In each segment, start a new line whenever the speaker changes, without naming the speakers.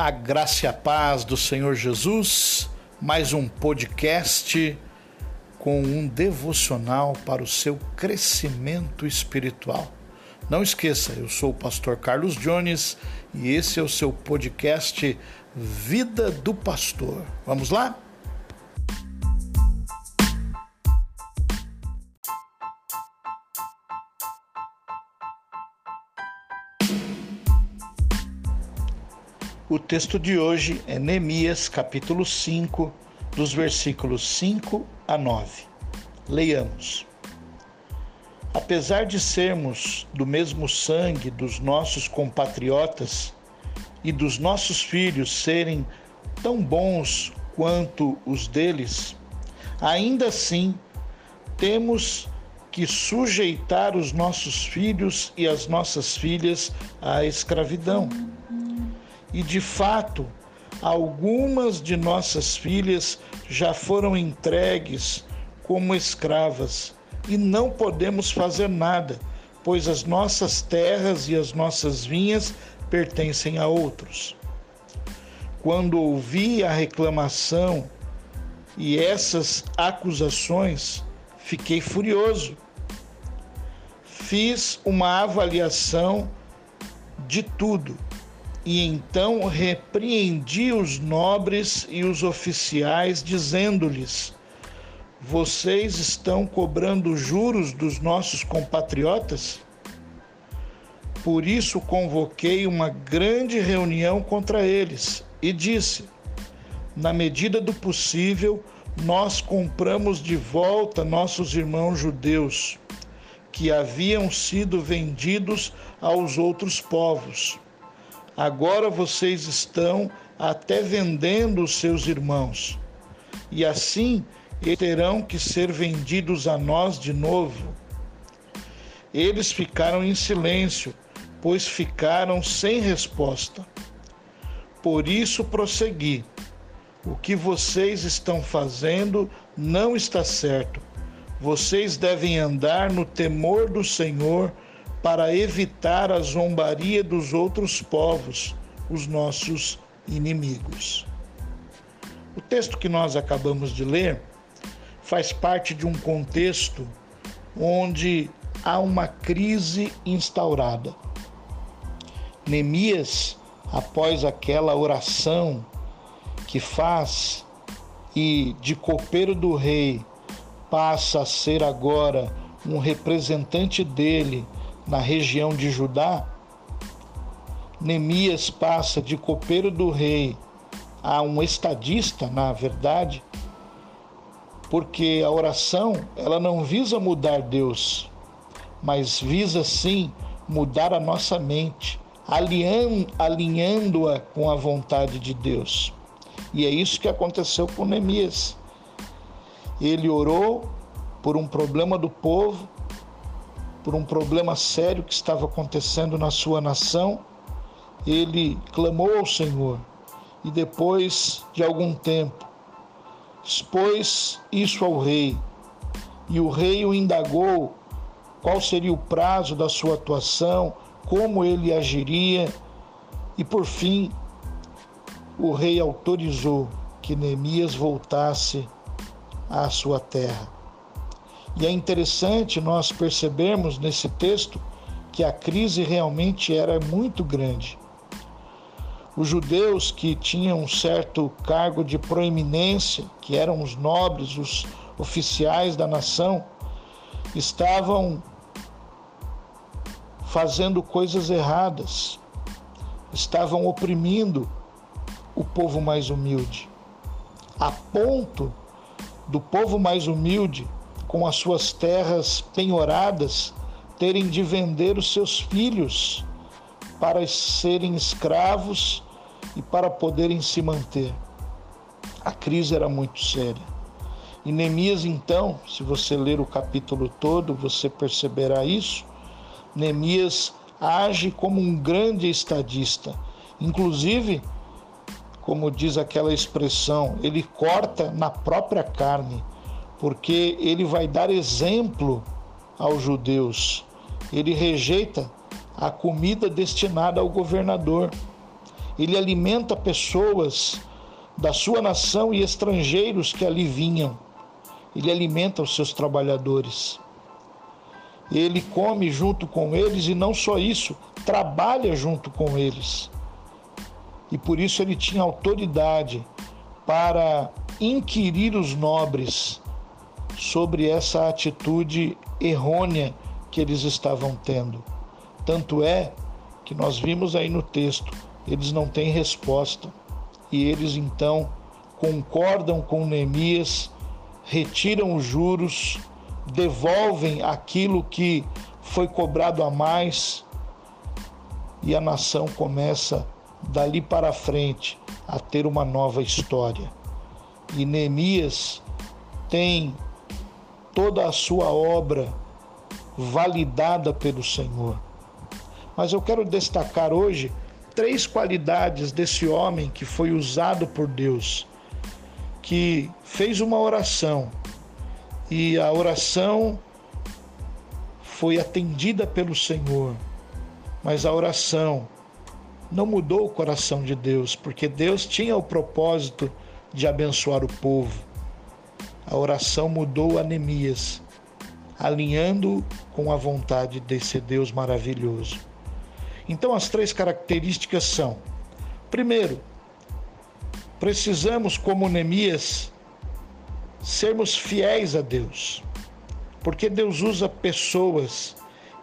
A graça e a paz do Senhor Jesus, mais um podcast com um devocional para o seu crescimento espiritual. Não esqueça, eu sou o pastor Carlos Jones e esse é o seu podcast Vida do Pastor. Vamos lá? O texto de hoje é Neemias, capítulo 5, dos versículos 5 a 9. Leiamos. Apesar de sermos do mesmo sangue dos nossos compatriotas e dos nossos filhos serem tão bons quanto os deles, ainda assim temos que sujeitar os nossos filhos e as nossas filhas à escravidão e de fato, algumas de nossas filhas já foram entregues como escravas e não podemos fazer nada, pois as nossas terras e as nossas vinhas pertencem a outros. Quando ouvi a reclamação e essas acusações, fiquei furioso. Fiz uma avaliação de tudo e então repreendi os nobres e os oficiais, dizendo-lhes: Vocês estão cobrando juros dos nossos compatriotas? Por isso convoquei uma grande reunião contra eles e disse: Na medida do possível, nós compramos de volta nossos irmãos judeus, que haviam sido vendidos aos outros povos Agora vocês estão até vendendo os seus irmãos, e assim terão que ser vendidos a nós de novo. Eles ficaram em silêncio, pois ficaram sem resposta. Por isso prossegui. O que vocês estão fazendo não está certo. Vocês devem andar no temor do Senhor para evitar a zombaria dos outros povos, os nossos inimigos. O texto que nós acabamos de ler faz parte de um contexto onde há uma crise instaurada. Neemias, após aquela oração que faz e de copeiro do rei passa a ser agora um representante dele na região de Judá, Neemias passa de copeiro do rei a um estadista, na verdade, porque a oração ela não visa mudar Deus, mas visa sim mudar a nossa mente, alinhando-a com a vontade de Deus. E é isso que aconteceu com Neemias. Ele orou por um problema do povo, por um problema sério que estava acontecendo na sua nação, ele clamou ao Senhor e depois de algum tempo expôs isso ao rei. E o rei o indagou qual seria o prazo da sua atuação, como ele agiria, e por fim o rei autorizou que Neemias voltasse à sua terra. E é interessante nós percebermos nesse texto que a crise realmente era muito grande. Os judeus que tinham um certo cargo de proeminência, que eram os nobres, os oficiais da nação, estavam fazendo coisas erradas, estavam oprimindo o povo mais humilde, a ponto do povo mais humilde com as suas terras penhoradas, terem de vender os seus filhos para serem escravos e para poderem se manter. A crise era muito séria. E Neemias, então, se você ler o capítulo todo, você perceberá isso. Neemias age como um grande estadista. Inclusive, como diz aquela expressão, ele corta na própria carne porque ele vai dar exemplo aos judeus. Ele rejeita a comida destinada ao governador. ele alimenta pessoas da sua nação e estrangeiros que ali vinham. Ele alimenta os seus trabalhadores. Ele come junto com eles e não só isso, trabalha junto com eles. E por isso ele tinha autoridade para inquirir os nobres sobre essa atitude errônea que eles estavam tendo. Tanto é que nós vimos aí no texto, eles não têm resposta. E eles então concordam com Neemias, retiram os juros, devolvem aquilo que foi cobrado a mais, e a nação começa dali para frente a ter uma nova história. E Neemias tem toda a sua obra validada pelo Senhor. Mas eu quero destacar hoje três qualidades desse homem que foi usado por Deus, que fez uma oração e a oração foi atendida pelo Senhor, mas a oração não mudou o coração de Deus, porque Deus tinha o propósito de abençoar o povo. A oração mudou Anemias, alinhando com a vontade desse Deus maravilhoso. Então, as três características são: primeiro, precisamos, como Neemias, sermos fiéis a Deus, porque Deus usa pessoas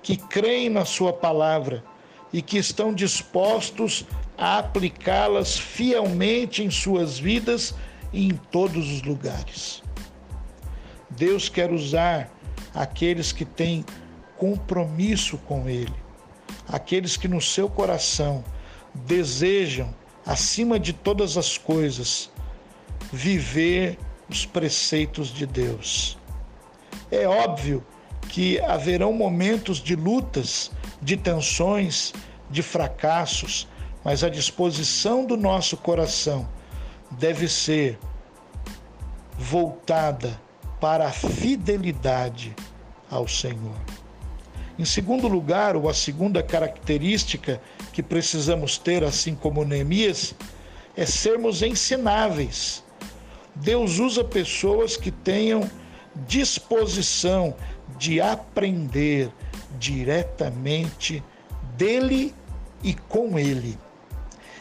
que creem na Sua palavra e que estão dispostos a aplicá-las fielmente em suas vidas e em todos os lugares. Deus quer usar aqueles que têm compromisso com Ele, aqueles que no seu coração desejam, acima de todas as coisas, viver os preceitos de Deus. É óbvio que haverão momentos de lutas, de tensões, de fracassos, mas a disposição do nosso coração deve ser voltada para a fidelidade ao Senhor. Em segundo lugar, ou a segunda característica que precisamos ter, assim como Neemias, é sermos ensináveis. Deus usa pessoas que tenham disposição de aprender diretamente dele e com ele.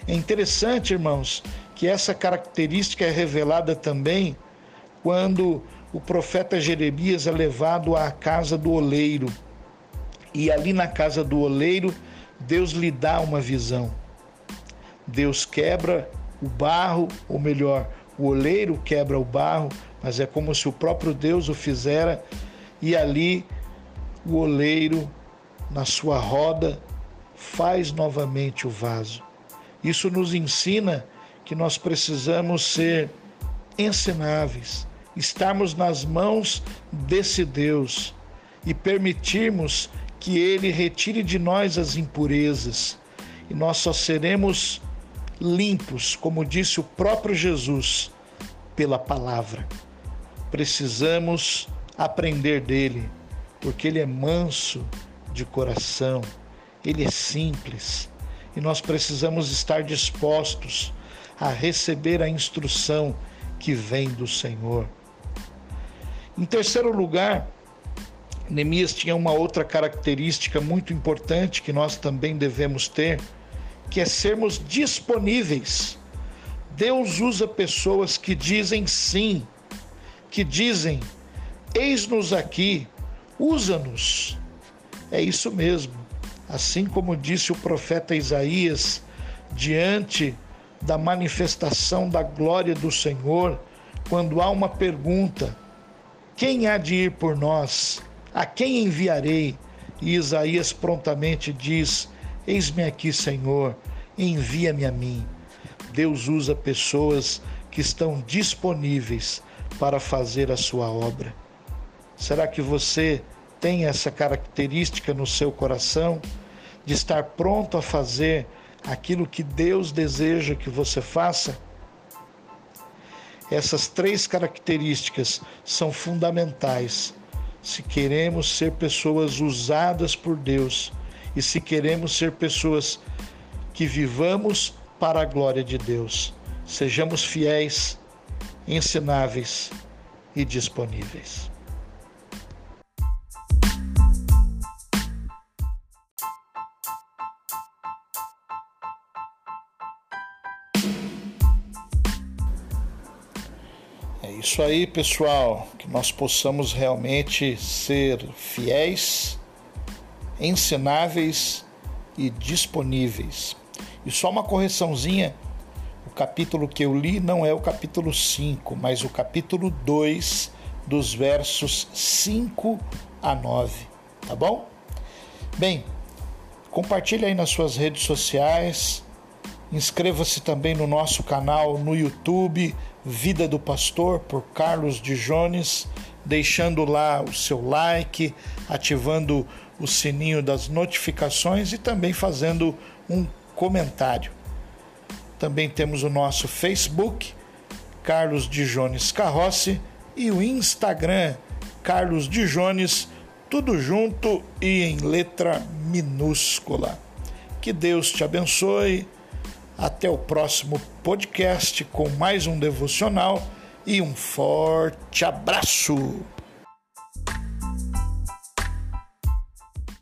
É interessante, irmãos, que essa característica é revelada também quando o profeta Jeremias é levado à casa do oleiro. E ali na casa do oleiro, Deus lhe dá uma visão. Deus quebra o barro, ou melhor, o oleiro quebra o barro, mas é como se o próprio Deus o fizera, e ali o oleiro, na sua roda, faz novamente o vaso. Isso nos ensina que nós precisamos ser ensináveis, estarmos nas mãos desse Deus e permitirmos que Ele retire de nós as impurezas e nós só seremos limpos, como disse o próprio Jesus, pela palavra. Precisamos aprender dele, porque ele é manso de coração, ele é simples e nós precisamos estar dispostos a receber a instrução que vem do Senhor. Em terceiro lugar, Neemias tinha uma outra característica muito importante que nós também devemos ter, que é sermos disponíveis. Deus usa pessoas que dizem sim, que dizem: eis-nos aqui, usa-nos. É isso mesmo. Assim como disse o profeta Isaías, diante da manifestação da glória do Senhor, quando há uma pergunta: quem há de ir por nós? A quem enviarei? E Isaías prontamente diz: Eis-me aqui, Senhor, envia-me a mim. Deus usa pessoas que estão disponíveis para fazer a sua obra. Será que você tem essa característica no seu coração de estar pronto a fazer aquilo que Deus deseja que você faça? Essas três características são fundamentais se queremos ser pessoas usadas por Deus e se queremos ser pessoas que vivamos para a glória de Deus. Sejamos fiéis, ensináveis e disponíveis. Isso aí, pessoal. Que nós possamos realmente ser fiéis, ensináveis e disponíveis. E só uma correçãozinha: o capítulo que eu li não é o capítulo 5, mas o capítulo 2, dos versos 5 a 9. Tá bom? Bem, compartilhe aí nas suas redes sociais. Inscreva-se também no nosso canal no YouTube Vida do Pastor por Carlos de Jones, deixando lá o seu like, ativando o sininho das notificações e também fazendo um comentário. Também temos o nosso Facebook, Carlos de Jones Carrossi, e o Instagram, Carlos de Jones, tudo junto e em letra minúscula. Que Deus te abençoe até o próximo podcast com mais um devocional e um forte abraço!